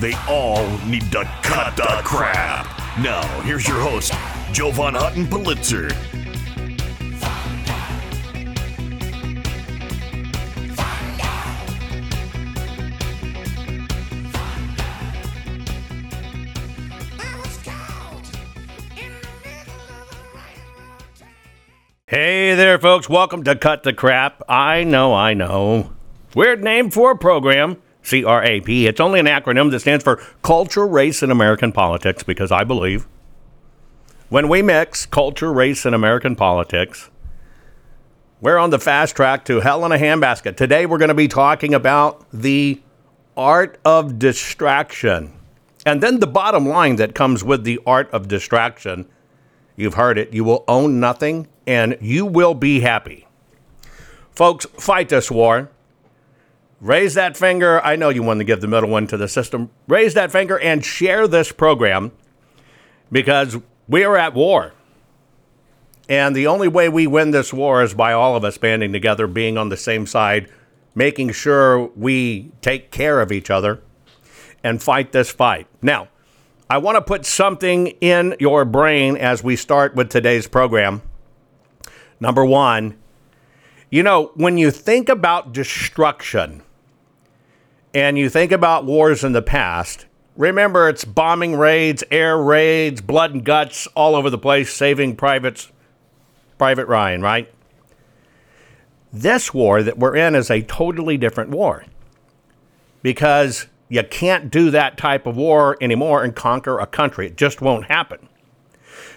They all need to cut the crap. Now, here's your host, Jovan Hutton Pulitzer. Hey there, folks. Welcome to Cut the Crap. I know, I know. Weird name for a program. CRAP. It's only an acronym that stands for Culture, Race, and American Politics because I believe when we mix culture, race, and American politics, we're on the fast track to hell in a handbasket. Today, we're going to be talking about the art of distraction. And then the bottom line that comes with the art of distraction you've heard it you will own nothing and you will be happy. Folks, fight this war. Raise that finger. I know you want to give the middle one to the system. Raise that finger and share this program because we are at war. And the only way we win this war is by all of us banding together, being on the same side, making sure we take care of each other and fight this fight. Now, I want to put something in your brain as we start with today's program. Number one, you know, when you think about destruction and you think about wars in the past, remember it's bombing raids, air raids, blood and guts all over the place, saving privates, Private Ryan, right? This war that we're in is a totally different war because you can't do that type of war anymore and conquer a country. It just won't happen.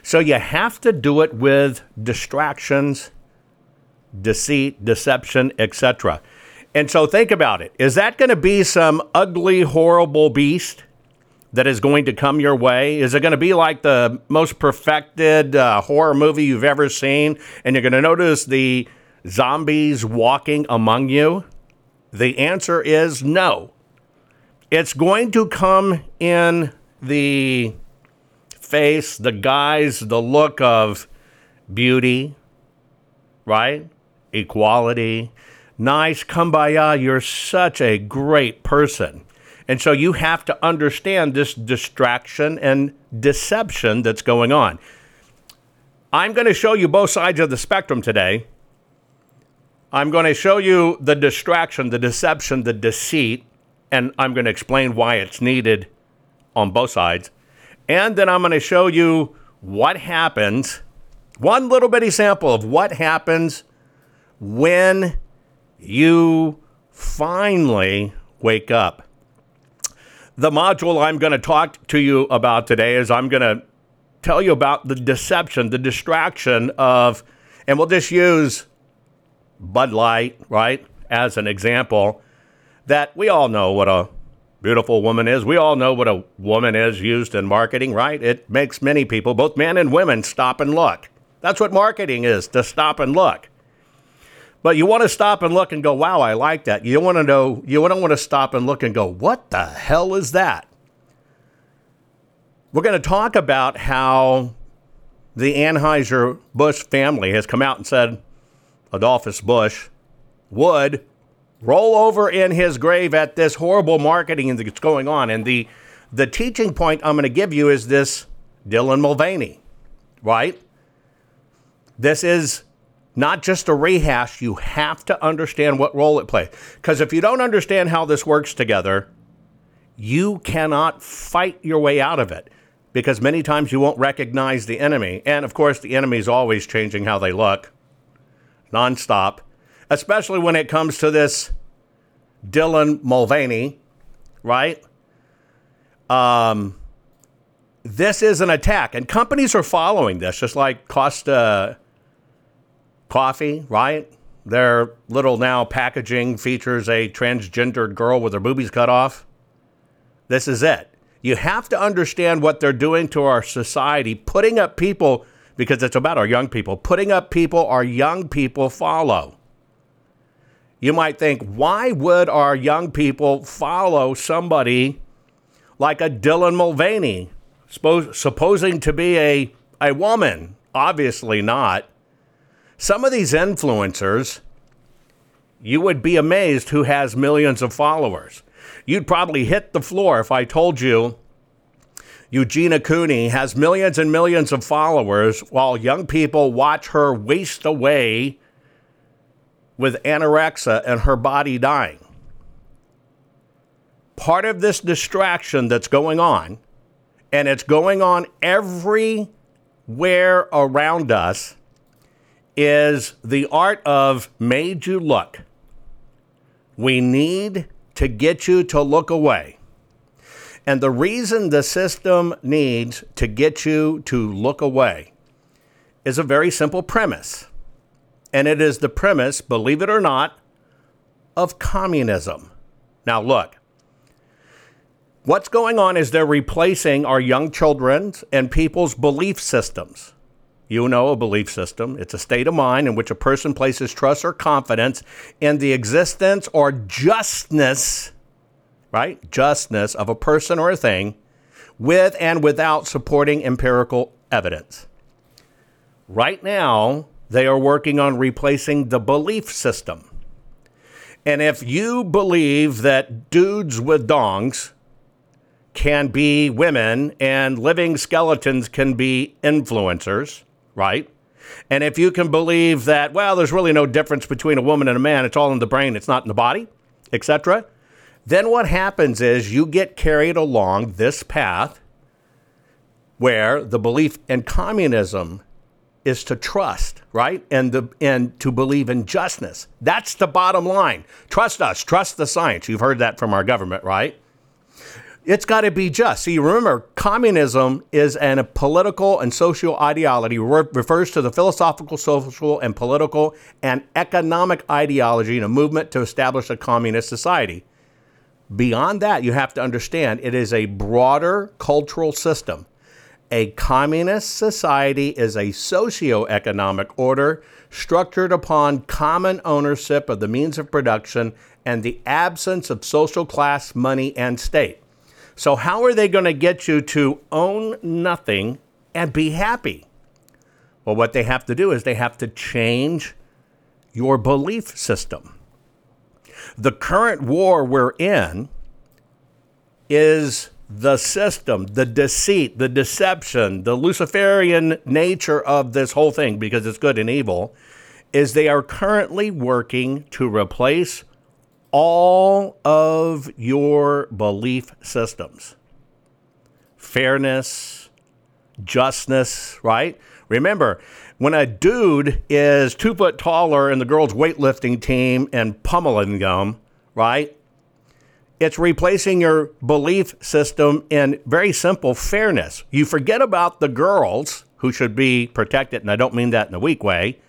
So you have to do it with distractions, deceit, deception, etc. And so think about it. Is that going to be some ugly, horrible beast that is going to come your way? Is it going to be like the most perfected uh, horror movie you've ever seen? And you're going to notice the zombies walking among you? The answer is no. It's going to come in the face, the guise, the look of beauty, right? Equality. Nice, kumbaya, you're such a great person. And so you have to understand this distraction and deception that's going on. I'm going to show you both sides of the spectrum today. I'm going to show you the distraction, the deception, the deceit, and I'm going to explain why it's needed on both sides. And then I'm going to show you what happens, one little bitty sample of what happens when you finally wake up. The module I'm going to talk to you about today is I'm going to tell you about the deception, the distraction of, and we'll just use Bud Light, right, as an example, that we all know what a beautiful woman is. We all know what a woman is used in marketing, right? It makes many people, both men and women, stop and look. That's what marketing is to stop and look. But you want to stop and look and go, wow, I like that. You don't want to know, you don't want to stop and look and go, what the hell is that? We're going to talk about how the Anheuser-Busch family has come out and said Adolphus Busch would roll over in his grave at this horrible marketing that's going on. And the the teaching point I'm going to give you is this Dylan Mulvaney, right? This is not just a rehash. You have to understand what role it plays. Because if you don't understand how this works together, you cannot fight your way out of it. Because many times you won't recognize the enemy. And of course, the enemy is always changing how they look. nonstop, especially when it comes to this Dylan Mulvaney, right? Um, this is an attack, and companies are following this, just like Costa Coffee, right? Their little now packaging features a transgendered girl with her boobies cut off. This is it. You have to understand what they're doing to our society, putting up people, because it's about our young people, putting up people our young people follow. You might think, why would our young people follow somebody like a Dylan Mulvaney, supposing to be a, a woman? Obviously not. Some of these influencers, you would be amazed who has millions of followers. You'd probably hit the floor if I told you Eugenia Cooney has millions and millions of followers while young people watch her waste away with anorexia and her body dying. Part of this distraction that's going on, and it's going on everywhere around us, is the art of made you look. We need to get you to look away. And the reason the system needs to get you to look away is a very simple premise. And it is the premise, believe it or not, of communism. Now, look, what's going on is they're replacing our young children's and people's belief systems. You know a belief system. It's a state of mind in which a person places trust or confidence in the existence or justness, right? Justness of a person or a thing with and without supporting empirical evidence. Right now, they are working on replacing the belief system. And if you believe that dudes with dongs can be women and living skeletons can be influencers, right? And if you can believe that, well, there's really no difference between a woman and a man, it's all in the brain, it's not in the body, etc., then what happens is you get carried along this path where the belief in communism is to trust, right? And the and to believe in justness. That's the bottom line. Trust us, trust the science. You've heard that from our government, right? It's got to be just. See, remember, communism is a political and social ideology, re- refers to the philosophical, social, and political and economic ideology in a movement to establish a communist society. Beyond that, you have to understand it is a broader cultural system a communist society is a socio-economic order structured upon common ownership of the means of production and the absence of social class, money, and state. So, how are they going to get you to own nothing and be happy? Well, what they have to do is they have to change your belief system. The current war we're in is the system, the deceit, the deception, the Luciferian nature of this whole thing, because it's good and evil, is they are currently working to replace all of your belief systems. Fairness, justness, right? Remember, when a dude is two foot taller in the girls' weightlifting team and pummeling them, right? It's replacing your belief system in very simple fairness. You forget about the girls who should be protected, and I don't mean that in a weak way.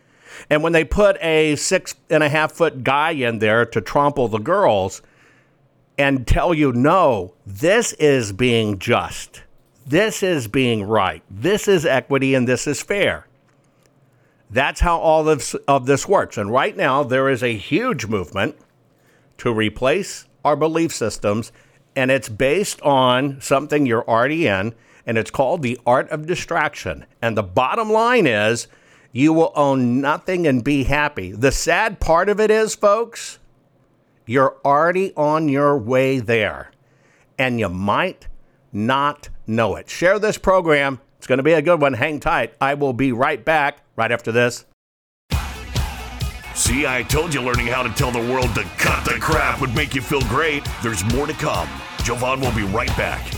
And when they put a six and a half foot guy in there to trample the girls and tell you, no, this is being just, this is being right, this is equity, and this is fair. That's how all of, of this works. And right now, there is a huge movement to replace our belief systems, and it's based on something you're already in, and it's called the art of distraction. And the bottom line is you will own nothing and be happy. The sad part of it is, folks, you're already on your way there, and you might not know it. Share this program. It's going to be a good one. Hang tight. I will be right back right after this. See, I told you learning how to tell the world to cut the crap would make you feel great. There's more to come. Jovan will be right back.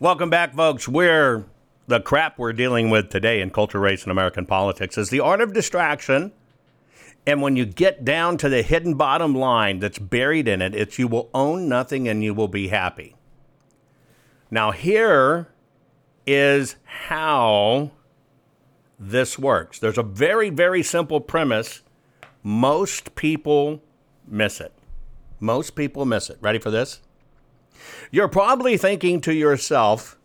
Welcome back, folks. We're the crap we're dealing with today in culture, race, and American politics is the art of distraction. And when you get down to the hidden bottom line that's buried in it, it's you will own nothing and you will be happy. Now, here is how this works. There's a very, very simple premise. Most people miss it. Most people miss it. Ready for this? You're probably thinking to yourself,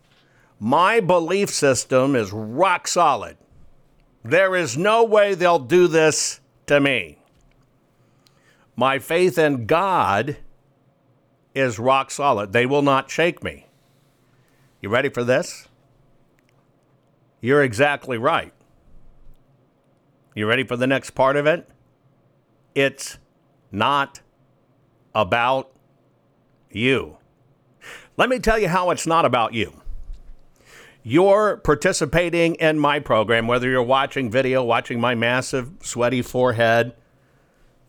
my belief system is rock solid. There is no way they'll do this to me. My faith in God is rock solid. They will not shake me. You ready for this? You're exactly right. You ready for the next part of it? It's not about you. Let me tell you how it's not about you. You're participating in my program, whether you're watching video, watching my massive sweaty forehead,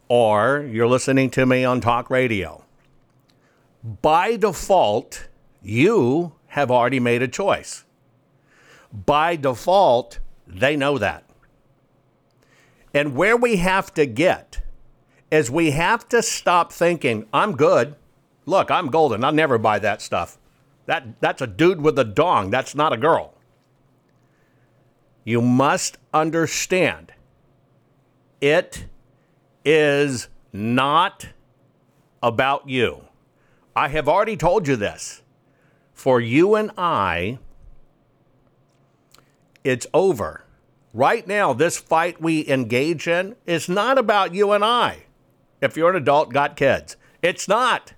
or you're listening to me on talk radio. By default, you have already made a choice. By default, they know that. And where we have to get is we have to stop thinking, I'm good. Look, I'm golden. I'll never buy that stuff. That, that's a dude with a dong. That's not a girl. You must understand It is not about you. I have already told you this. For you and I, it's over. Right now, this fight we engage in is not about you and I. If you're an adult, got kids, it's not.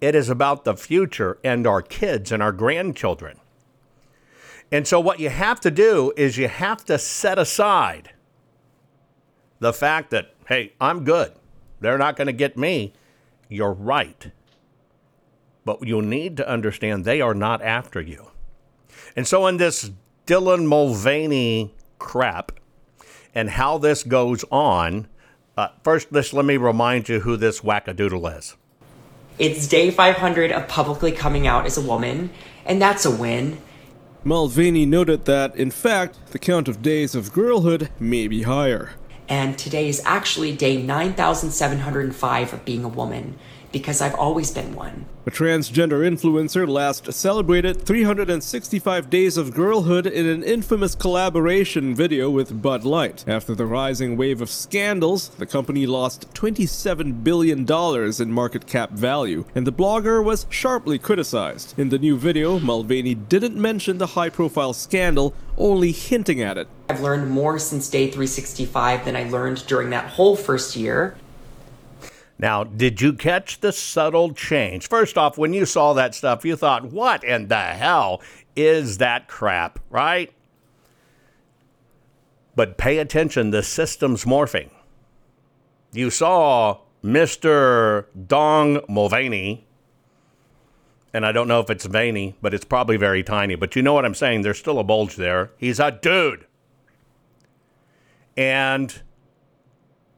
It is about the future and our kids and our grandchildren. And so, what you have to do is you have to set aside the fact that, hey, I'm good. They're not going to get me. You're right. But you need to understand they are not after you. And so, in this Dylan Mulvaney crap and how this goes on, uh, first, let's, let me remind you who this wackadoodle is. It's day 500 of publicly coming out as a woman, and that's a win. Mulvaney noted that, in fact, the count of days of girlhood may be higher. And today is actually day 9,705 of being a woman because I've always been one. A transgender influencer last celebrated 365 days of girlhood in an infamous collaboration video with Bud Light. After the rising wave of scandals, the company lost $27 billion in market cap value, and the blogger was sharply criticized. In the new video, Mulvaney didn't mention the high profile scandal, only hinting at it. I've learned more since day 365 than I learned during that whole first year. Now, did you catch the subtle change? First off, when you saw that stuff, you thought, what in the hell is that crap, right? But pay attention, the system's morphing. You saw Mr. Dong Mulvaney, and I don't know if it's veiny, but it's probably very tiny. But you know what I'm saying? There's still a bulge there. He's a dude. And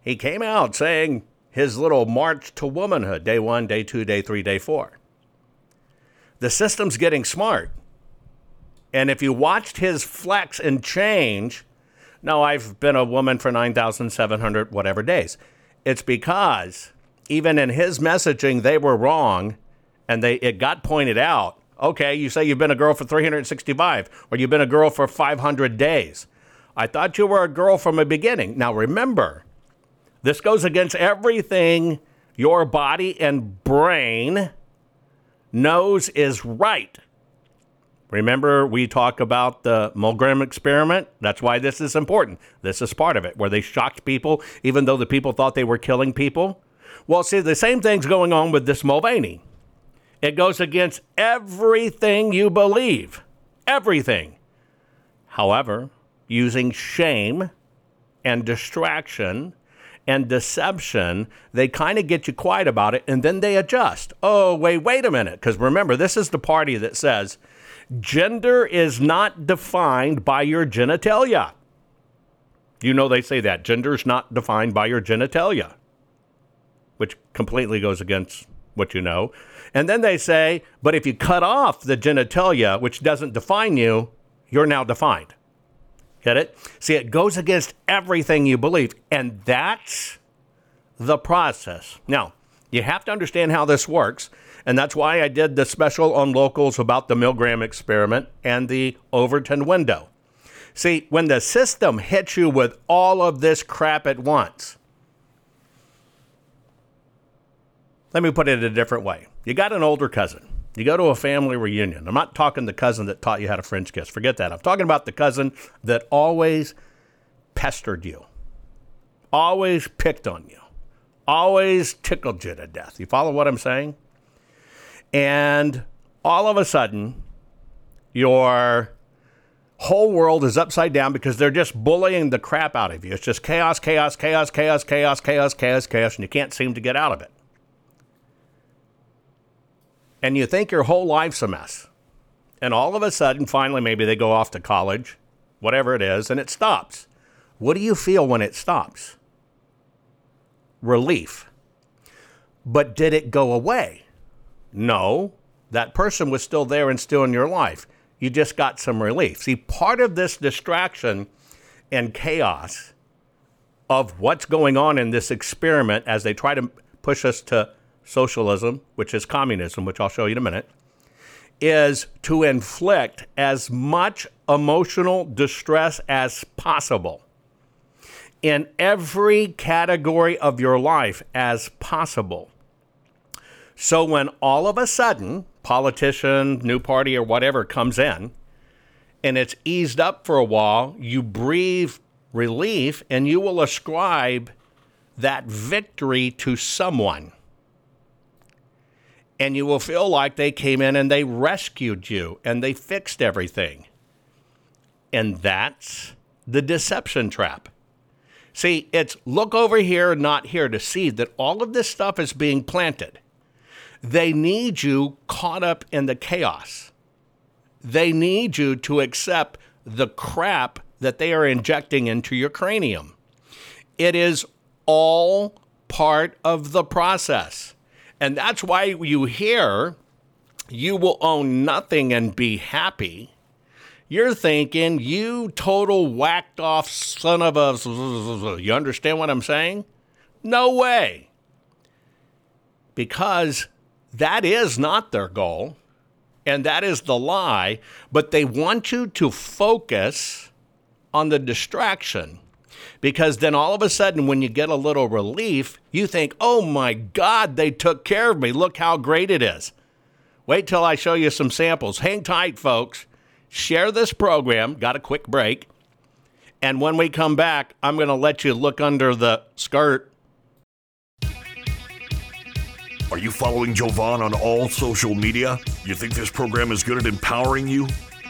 he came out saying, his little march to womanhood day one, day two, day three, day four. The system's getting smart. And if you watched his flex and change, no, I've been a woman for 9,700 whatever days. It's because even in his messaging, they were wrong and they it got pointed out. Okay, you say you've been a girl for 365 or you've been a girl for 500 days. I thought you were a girl from the beginning. Now remember, this goes against everything your body and brain knows is right. Remember, we talk about the Milgram experiment? That's why this is important. This is part of it, where they shocked people, even though the people thought they were killing people. Well, see, the same thing's going on with this Mulvaney. It goes against everything you believe. Everything. However, using shame and distraction and deception, they kind of get you quiet about it and then they adjust. Oh, wait, wait a minute. Because remember, this is the party that says gender is not defined by your genitalia. You know, they say that gender is not defined by your genitalia, which completely goes against what you know. And then they say, but if you cut off the genitalia, which doesn't define you, you're now defined. Get it? See, it goes against everything you believe. And that's the process. Now, you have to understand how this works. And that's why I did the special on locals about the Milgram experiment and the Overton window. See, when the system hits you with all of this crap at once, let me put it a different way. You got an older cousin. You go to a family reunion. I'm not talking the cousin that taught you how to French kiss. Forget that. I'm talking about the cousin that always pestered you, always picked on you, always tickled you to death. You follow what I'm saying? And all of a sudden, your whole world is upside down because they're just bullying the crap out of you. It's just chaos, chaos, chaos, chaos, chaos, chaos, chaos, chaos, and you can't seem to get out of it and you think your whole life's a mess. And all of a sudden, finally, maybe they go off to college, whatever it is, and it stops. What do you feel when it stops? Relief. But did it go away? No. That person was still there and still in your life. You just got some relief. See, part of this distraction and chaos of what's going on in this experiment as they try to push us to socialism, which is communism, which I'll show you in a minute, is to inflict as much emotional distress as possible in every category of your life as possible. So when all of a sudden, politician, new party, or whatever comes in, and it's eased up for a while, you breathe relief and you will ascribe that victory to someone. And you will feel like they came in and they rescued you and they fixed everything. And that's the deception trap. See, it's look over here, not here, to see that all of this stuff is being planted. They need you caught up in the chaos. They need you to accept the crap that they are injecting into your cranium. It is all part of the process. And that's why you hear you will own nothing and be happy. You're thinking, you total whacked off son of a. You understand what I'm saying? No way. Because that is not their goal, and that is the lie, but they want you to focus on the distraction because then all of a sudden, when you get a little relief, you think, oh my God, they took care of me. Look how great it is. Wait till I show you some samples. Hang tight, folks. Share this program. Got a quick break. And when we come back, I'm going to let you look under the skirt. Are you following Jovan on all social media? You think this program is good at empowering you?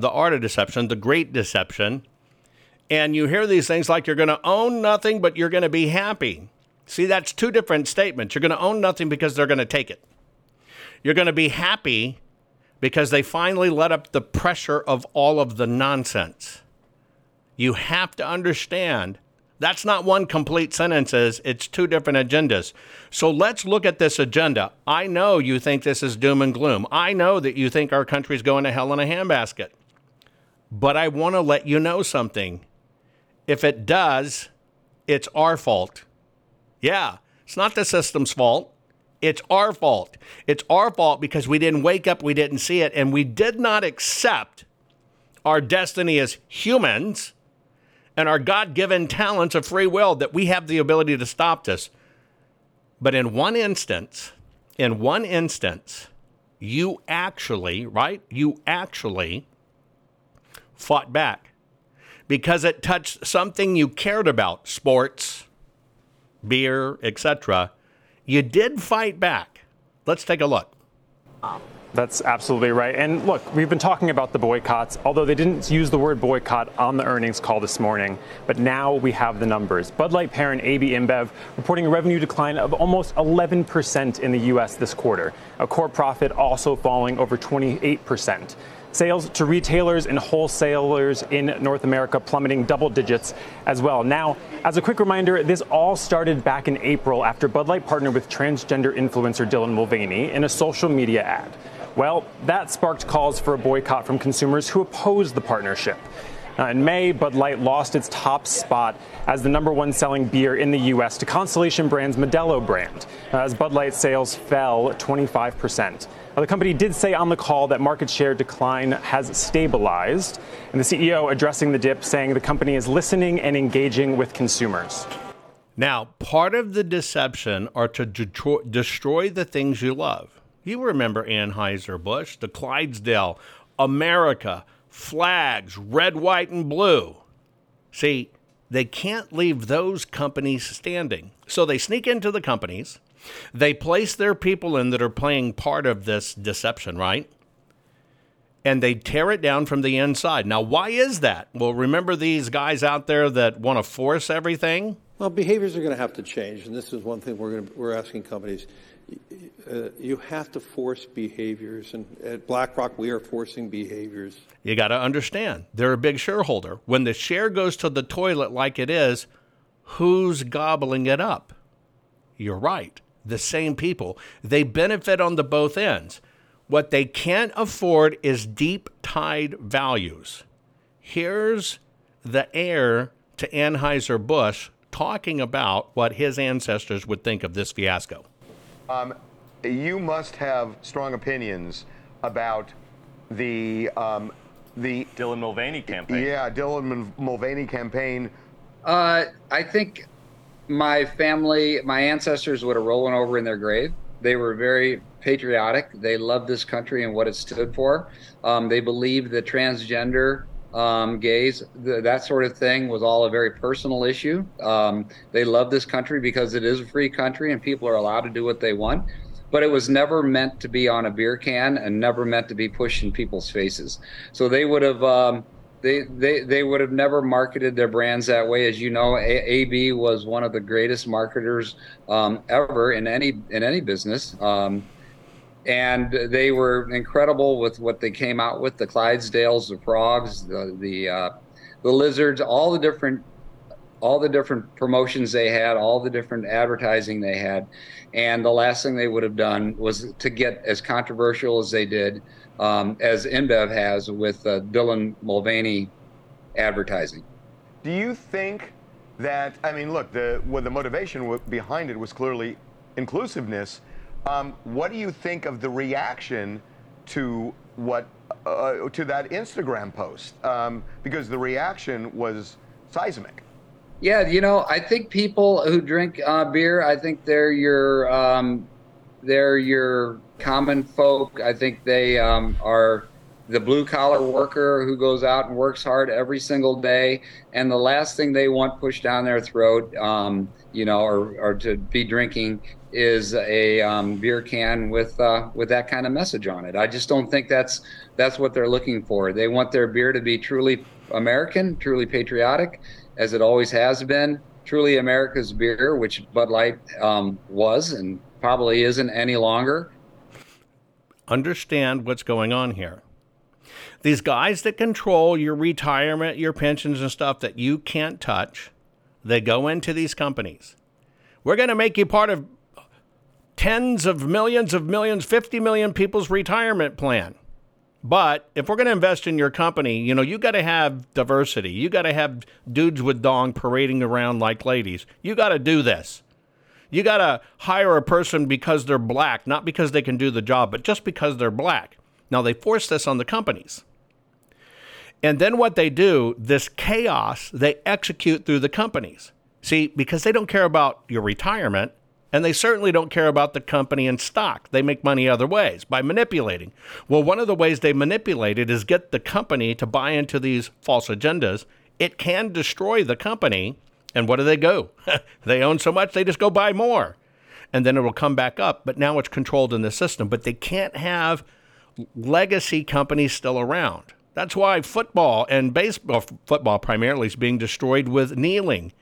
the art of deception, the great deception. And you hear these things like you're going to own nothing, but you're going to be happy. See, that's two different statements. You're going to own nothing because they're going to take it. You're going to be happy because they finally let up the pressure of all of the nonsense. You have to understand that's not one complete sentences, it's two different agendas. So let's look at this agenda. I know you think this is doom and gloom. I know that you think our country's going to hell in a handbasket. But I want to let you know something. If it does, it's our fault. Yeah, it's not the system's fault. It's our fault. It's our fault because we didn't wake up, we didn't see it, and we did not accept our destiny as humans and our God given talents of free will that we have the ability to stop this. But in one instance, in one instance, you actually, right? You actually fought back because it touched something you cared about sports, beer, etc you did fight back. Let's take a look. That's absolutely right. And look, we've been talking about the boycotts, although they didn't use the word boycott on the earnings call this morning. But now we have the numbers. Bud Light parent AB InBev reporting a revenue decline of almost 11% in the U.S. this quarter, a core profit also falling over 28%. Sales to retailers and wholesalers in North America plummeting double digits as well. Now, as a quick reminder, this all started back in April after Bud Light partnered with transgender influencer Dylan Mulvaney in a social media ad. Well, that sparked calls for a boycott from consumers who opposed the partnership. Uh, in May, Bud Light lost its top spot as the number one selling beer in the U.S. to Constellation Brands' Modelo brand, as Bud Light sales fell 25 percent. Now, the company did say on the call that market share decline has stabilized, and the CEO addressing the dip saying the company is listening and engaging with consumers. Now, part of the deception are to de- destroy the things you love. You remember Anheuser-Busch, the Clydesdale, America, flags, red, white, and blue. See, they can't leave those companies standing. So they sneak into the companies, they place their people in that are playing part of this deception, right? And they tear it down from the inside. Now, why is that? Well, remember these guys out there that want to force everything? Well, behaviors are going to have to change, and this is one thing we're, to, we're asking companies. Uh, you have to force behaviors, and at BlackRock, we are forcing behaviors. You got to understand, they're a big shareholder. When the share goes to the toilet like it is, who's gobbling it up? You're right the same people. They benefit on the both ends. What they can't afford is deep tied values. Here's the heir to Anheuser-Busch talking about what his ancestors would think of this fiasco. Um, you must have strong opinions about the um, the Dylan Mulvaney campaign. Yeah, Dylan Mulvaney campaign. Uh, I think my family, my ancestors would have rolling over in their grave. They were very patriotic. They loved this country and what it stood for. Um, they believed that transgender um, gays, th- that sort of thing was all a very personal issue. Um, they love this country because it is a free country and people are allowed to do what they want. But it was never meant to be on a beer can and never meant to be pushed in people's faces. So they would have. They, they, they would have never marketed their brands that way. As you know, AB was one of the greatest marketers um, ever in any in any business. Um, and they were incredible with what they came out with the Clydesdales, the frogs, the the, uh, the lizards, all the different all the different promotions they had, all the different advertising they had, and the last thing they would have done was to get as controversial as they did, um, as InBev has with uh, Dylan Mulvaney advertising. Do you think that I mean, look, the well, the motivation w- behind it was clearly inclusiveness. Um, what do you think of the reaction to what uh, to that Instagram post? Um, because the reaction was seismic. Yeah, you know, I think people who drink uh, beer, I think they're your um, they're your common folk. I think they um, are the blue collar worker who goes out and works hard every single day, and the last thing they want pushed down their throat, um, you know, or, or to be drinking is a um, beer can with uh, with that kind of message on it. I just don't think that's that's what they're looking for. They want their beer to be truly American, truly patriotic, as it always has been. Truly America's beer, which Bud Light um, was and probably isn't any longer. Understand what's going on here. These guys that control your retirement, your pensions, and stuff that you can't touch, they go into these companies. We're going to make you part of tens of millions of millions, 50 million people's retirement plan. But if we're going to invest in your company, you know, you got to have diversity. You got to have dudes with dong parading around like ladies. You got to do this. You got to hire a person because they're black, not because they can do the job, but just because they're black. Now, they force this on the companies. And then what they do, this chaos, they execute through the companies. See, because they don't care about your retirement, and they certainly don't care about the company and stock. They make money other ways by manipulating. Well, one of the ways they manipulate it is get the company to buy into these false agendas. It can destroy the company. And what do they go? they own so much, they just go buy more. And then it will come back up. But now it's controlled in the system. But they can't have legacy companies still around. That's why football and baseball, football primarily, is being destroyed with kneeling.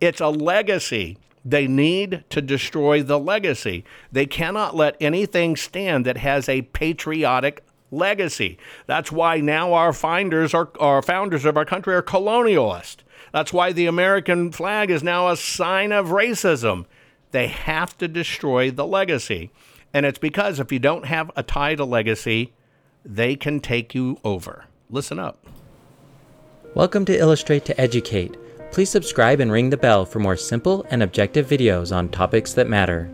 It's a legacy. They need to destroy the legacy. They cannot let anything stand that has a patriotic legacy. That's why now our finders are our founders of our country are colonialist. That's why the American flag is now a sign of racism. They have to destroy the legacy. And it's because if you don't have a tie to legacy, they can take you over. Listen up. Welcome to Illustrate to Educate. Please subscribe and ring the bell for more simple and objective videos on topics that matter.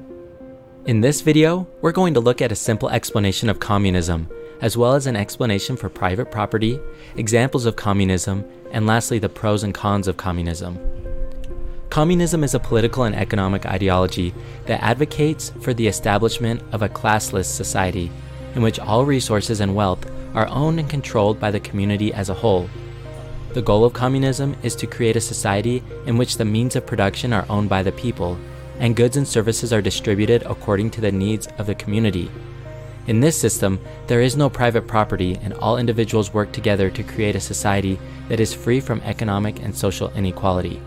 In this video, we're going to look at a simple explanation of communism, as well as an explanation for private property, examples of communism, and lastly, the pros and cons of communism. Communism is a political and economic ideology that advocates for the establishment of a classless society in which all resources and wealth are owned and controlled by the community as a whole. The goal of communism is to create a society in which the means of production are owned by the people, and goods and services are distributed according to the needs of the community. In this system, there is no private property, and all individuals work together to create a society that is free from economic and social inequality.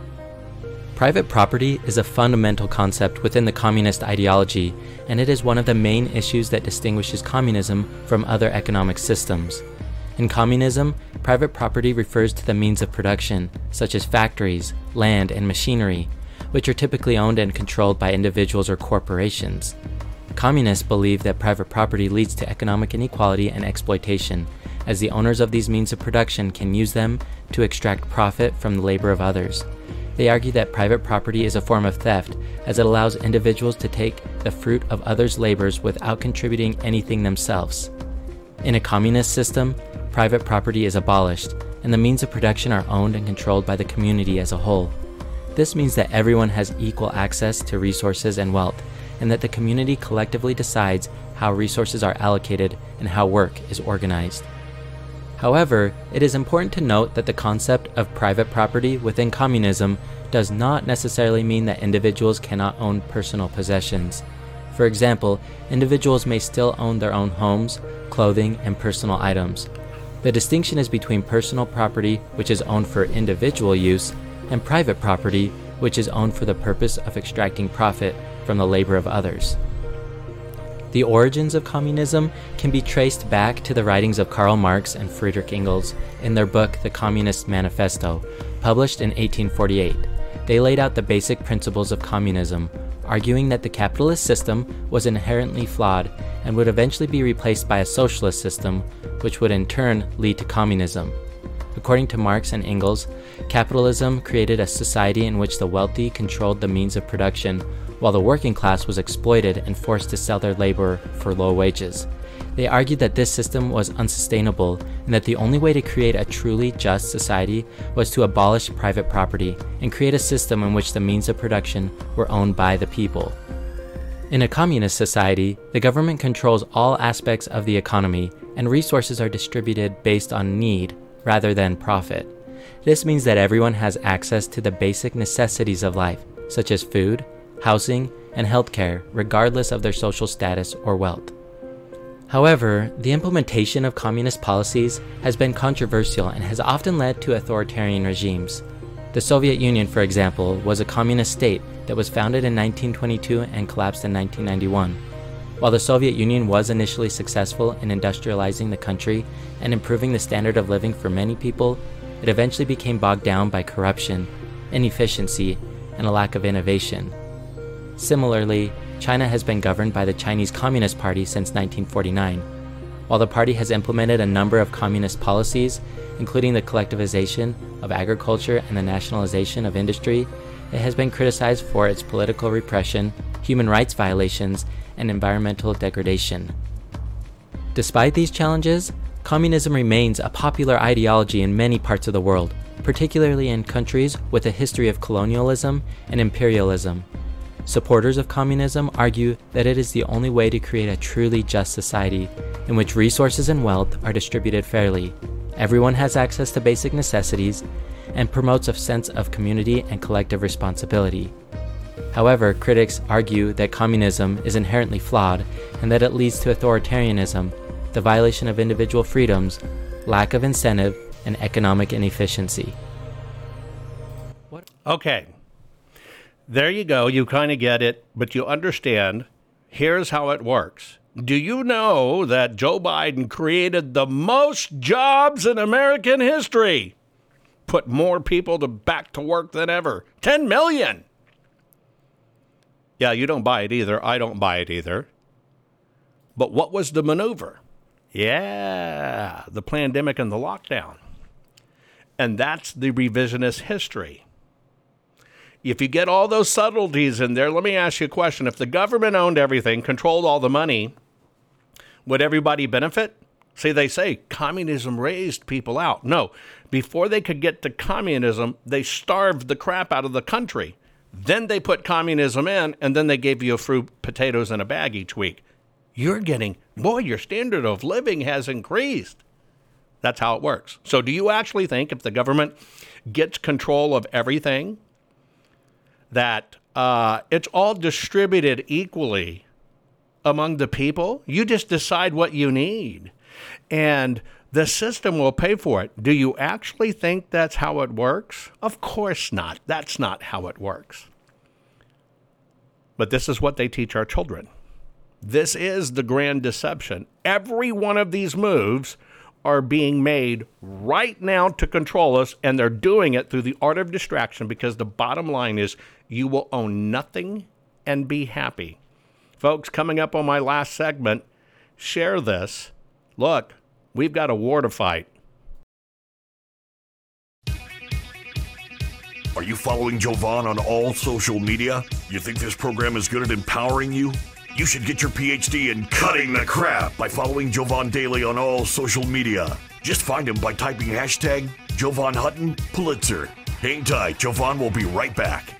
Private property is a fundamental concept within the communist ideology, and it is one of the main issues that distinguishes communism from other economic systems. In communism, private property refers to the means of production, such as factories, land, and machinery, which are typically owned and controlled by individuals or corporations. Communists believe that private property leads to economic inequality and exploitation, as the owners of these means of production can use them to extract profit from the labor of others. They argue that private property is a form of theft, as it allows individuals to take the fruit of others' labors without contributing anything themselves. In a communist system, private property is abolished, and the means of production are owned and controlled by the community as a whole. This means that everyone has equal access to resources and wealth, and that the community collectively decides how resources are allocated and how work is organized. However, it is important to note that the concept of private property within communism does not necessarily mean that individuals cannot own personal possessions. For example, individuals may still own their own homes, clothing, and personal items. The distinction is between personal property, which is owned for individual use, and private property, which is owned for the purpose of extracting profit from the labor of others. The origins of communism can be traced back to the writings of Karl Marx and Friedrich Engels in their book The Communist Manifesto, published in 1848. They laid out the basic principles of communism, arguing that the capitalist system was inherently flawed and would eventually be replaced by a socialist system, which would in turn lead to communism. According to Marx and Engels, capitalism created a society in which the wealthy controlled the means of production, while the working class was exploited and forced to sell their labor for low wages. They argued that this system was unsustainable and that the only way to create a truly just society was to abolish private property and create a system in which the means of production were owned by the people. In a communist society, the government controls all aspects of the economy and resources are distributed based on need rather than profit. This means that everyone has access to the basic necessities of life, such as food, housing, and healthcare, regardless of their social status or wealth. However, the implementation of communist policies has been controversial and has often led to authoritarian regimes. The Soviet Union, for example, was a communist state that was founded in 1922 and collapsed in 1991. While the Soviet Union was initially successful in industrializing the country and improving the standard of living for many people, it eventually became bogged down by corruption, inefficiency, and a lack of innovation. Similarly, China has been governed by the Chinese Communist Party since 1949. While the party has implemented a number of communist policies, including the collectivization of agriculture and the nationalization of industry, it has been criticized for its political repression, human rights violations, and environmental degradation. Despite these challenges, communism remains a popular ideology in many parts of the world, particularly in countries with a history of colonialism and imperialism. Supporters of communism argue that it is the only way to create a truly just society in which resources and wealth are distributed fairly, everyone has access to basic necessities, and promotes a sense of community and collective responsibility. However, critics argue that communism is inherently flawed and that it leads to authoritarianism, the violation of individual freedoms, lack of incentive, and economic inefficiency. Okay. There you go. You kind of get it, but you understand. Here's how it works. Do you know that Joe Biden created the most jobs in American history? Put more people to back to work than ever. 10 million. Yeah, you don't buy it either. I don't buy it either. But what was the maneuver? Yeah, the pandemic and the lockdown. And that's the revisionist history. If you get all those subtleties in there, let me ask you a question. If the government owned everything, controlled all the money, would everybody benefit? See, they say communism raised people out. No, before they could get to communism, they starved the crap out of the country. Then they put communism in, and then they gave you a fruit, potatoes, and a bag each week. You're getting, boy, your standard of living has increased. That's how it works. So, do you actually think if the government gets control of everything, that uh, it's all distributed equally among the people? You just decide what you need, and the system will pay for it. Do you actually think that's how it works? Of course not. That's not how it works. But this is what they teach our children. This is the grand deception. Every one of these moves are being made right now to control us, and they're doing it through the art of distraction because the bottom line is you will own nothing and be happy. Folks, coming up on my last segment, share this. Look, we've got a war to fight. Are you following Jovan on all social media? You think this program is good at empowering you? You should get your PhD in cutting the crap by following Jovan Daily on all social media. Just find him by typing hashtag Jovan Hutton Pulitzer. Hang tight, Jovan will be right back.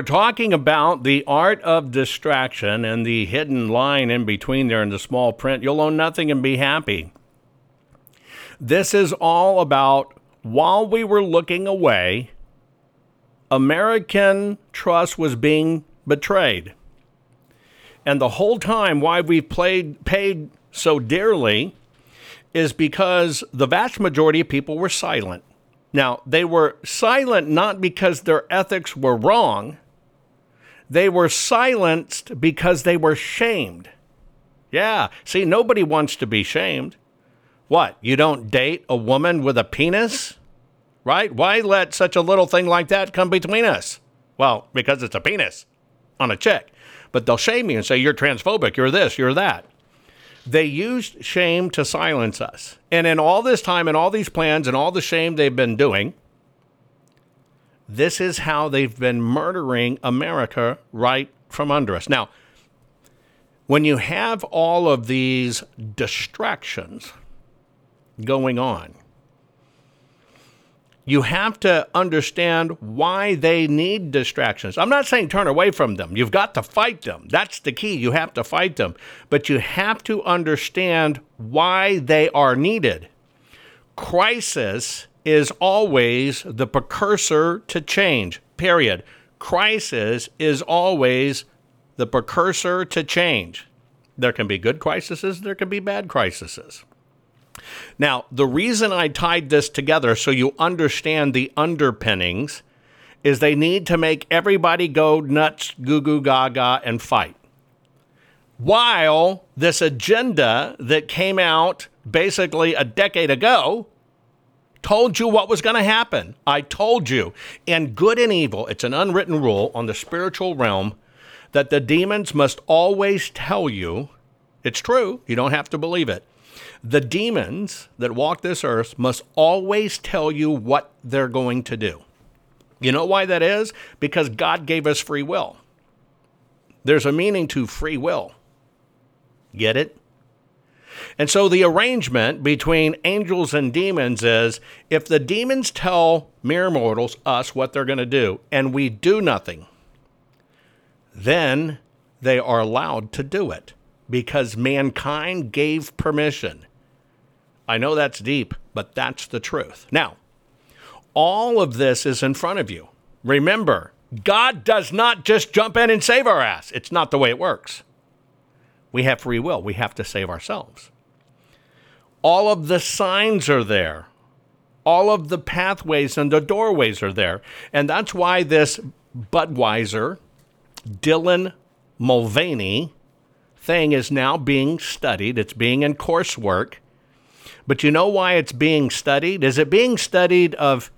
We're talking about the art of distraction and the hidden line in between there in the small print. You'll own nothing and be happy. This is all about while we were looking away, American trust was being betrayed. And the whole time, why we've played, paid so dearly is because the vast majority of people were silent. Now, they were silent not because their ethics were wrong, they were silenced because they were shamed. Yeah, see, nobody wants to be shamed. What, you don't date a woman with a penis? Right? Why let such a little thing like that come between us? Well, because it's a penis on a chick. But they'll shame you and say, you're transphobic, you're this, you're that. They used shame to silence us. And in all this time and all these plans and all the shame they've been doing, this is how they've been murdering America right from under us. Now, when you have all of these distractions going on, You have to understand why they need distractions. I'm not saying turn away from them. You've got to fight them. That's the key. You have to fight them. But you have to understand why they are needed. Crisis is always the precursor to change, period. Crisis is always the precursor to change. There can be good crises, there can be bad crises. Now, the reason I tied this together so you understand the underpinnings is they need to make everybody go nuts, goo goo gaga, and fight. While this agenda that came out basically a decade ago told you what was going to happen. I told you. And good and evil, it's an unwritten rule on the spiritual realm that the demons must always tell you it's true. You don't have to believe it the demons that walk this earth must always tell you what they're going to do. You know why that is? Because God gave us free will. There's a meaning to free will. Get it? And so the arrangement between angels and demons is if the demons tell mere mortals, us, what they're going to do, and we do nothing, then they are allowed to do it because mankind gave permission. I know that's deep, but that's the truth. Now, all of this is in front of you. Remember, God does not just jump in and save our ass. It's not the way it works. We have free will, we have to save ourselves. All of the signs are there. All of the pathways and the doorways are there. And that's why this Budweiser, Dylan Mulvaney thing is now being studied. It's being in coursework but you know why it's being studied? Is it being studied of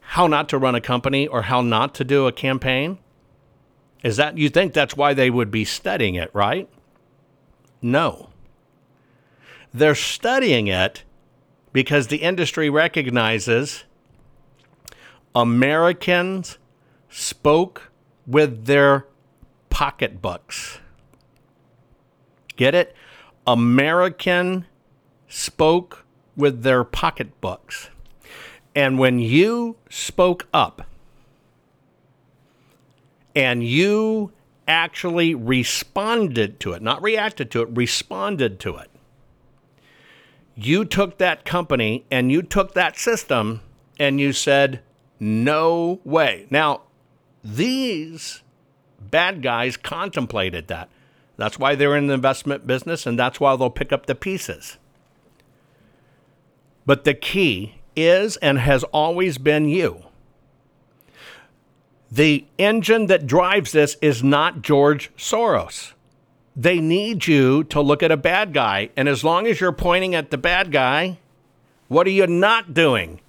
how not to run a company or how not to do a campaign? Is that you think that's why they would be studying it, right? No. They're studying it because the industry recognizes Americans spoke with their pocketbooks. Get it? American spoke with their pocketbooks. And when you spoke up and you actually responded to it, not reacted to it, responded to it, you took that company and you took that system and you said, no way. Now, these bad guys contemplated that. That's why they're in the investment business and that's why they'll pick up the pieces. But the key is and has always been you. The engine that drives this is not George Soros. They need you to look at a bad guy. And as long as you're pointing at the bad guy, what are you not doing?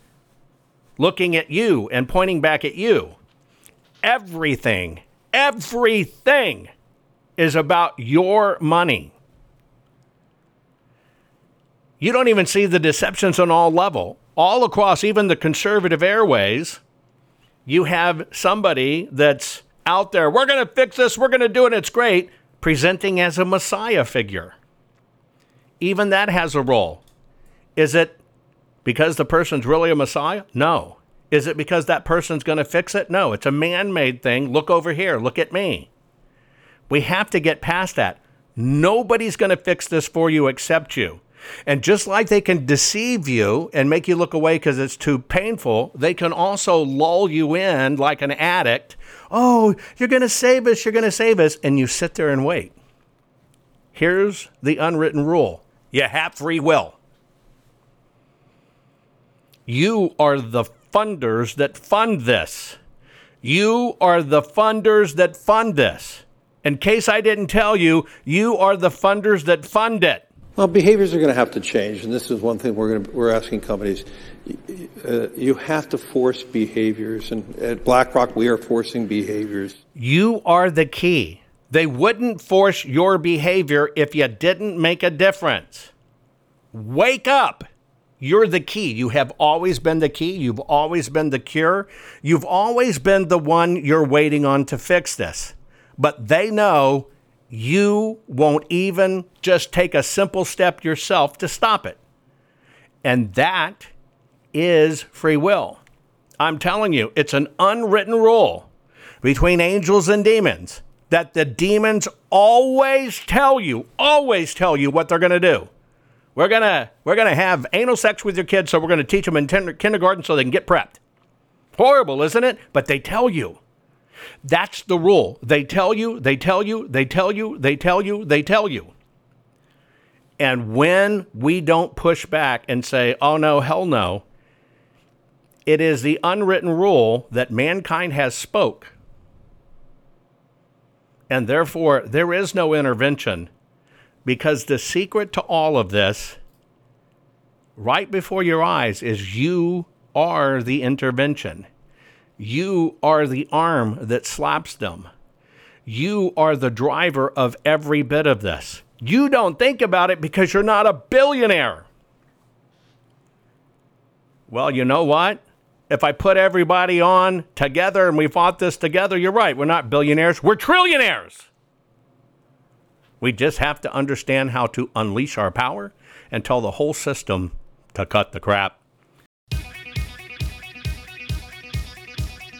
Looking at you and pointing back at you. Everything, everything is about your money. You don't even see the deceptions on all level. All across even the conservative airways, you have somebody that's out there, we're going to fix this, we're going to do it, it's great, presenting as a messiah figure. Even that has a role. Is it because the person's really a messiah? No. Is it because that person's going to fix it? No. It's a man made thing. Look over here. Look at me. We have to get past that. Nobody's going to fix this for you except you. And just like they can deceive you and make you look away because it's too painful, they can also lull you in like an addict. Oh, you're going to save us, you're going to save us. And you sit there and wait. Here's the unwritten rule you have free will. You are the funders that fund this. You are the funders that fund this. In case I didn't tell you, you are the funders that fund it. Well, behaviors are going to have to change, and this is one thing we're going to, we're asking companies. Uh, you have to force behaviors, and at BlackRock we are forcing behaviors. You are the key. They wouldn't force your behavior if you didn't make a difference. Wake up. You're the key. You have always been the key. You've always been the cure. You've always been the one you're waiting on to fix this. But they know you won't even just take a simple step yourself to stop it. And that is free will. I'm telling you, it's an unwritten rule between angels and demons that the demons always tell you, always tell you what they're going to do. We're going to we're going to have anal sex with your kids so we're going to teach them in ten- kindergarten so they can get prepped. Horrible, isn't it? But they tell you. That's the rule. They tell you, they tell you, they tell you, they tell you, they tell you. And when we don't push back and say, oh no, hell no, it is the unwritten rule that mankind has spoke. And therefore, there is no intervention because the secret to all of this, right before your eyes, is you are the intervention. You are the arm that slaps them. You are the driver of every bit of this. You don't think about it because you're not a billionaire. Well, you know what? If I put everybody on together and we fought this together, you're right. We're not billionaires, we're trillionaires. We just have to understand how to unleash our power and tell the whole system to cut the crap.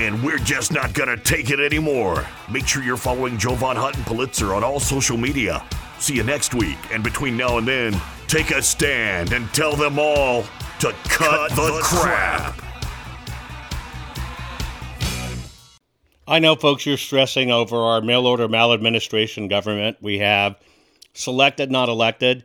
and we're just not gonna take it anymore. Make sure you're following Jovan Hutton Pulitzer on all social media. See you next week, and between now and then, take a stand and tell them all to cut, cut the, the crap. crap. I know, folks, you're stressing over our mail order maladministration government. We have selected, not elected.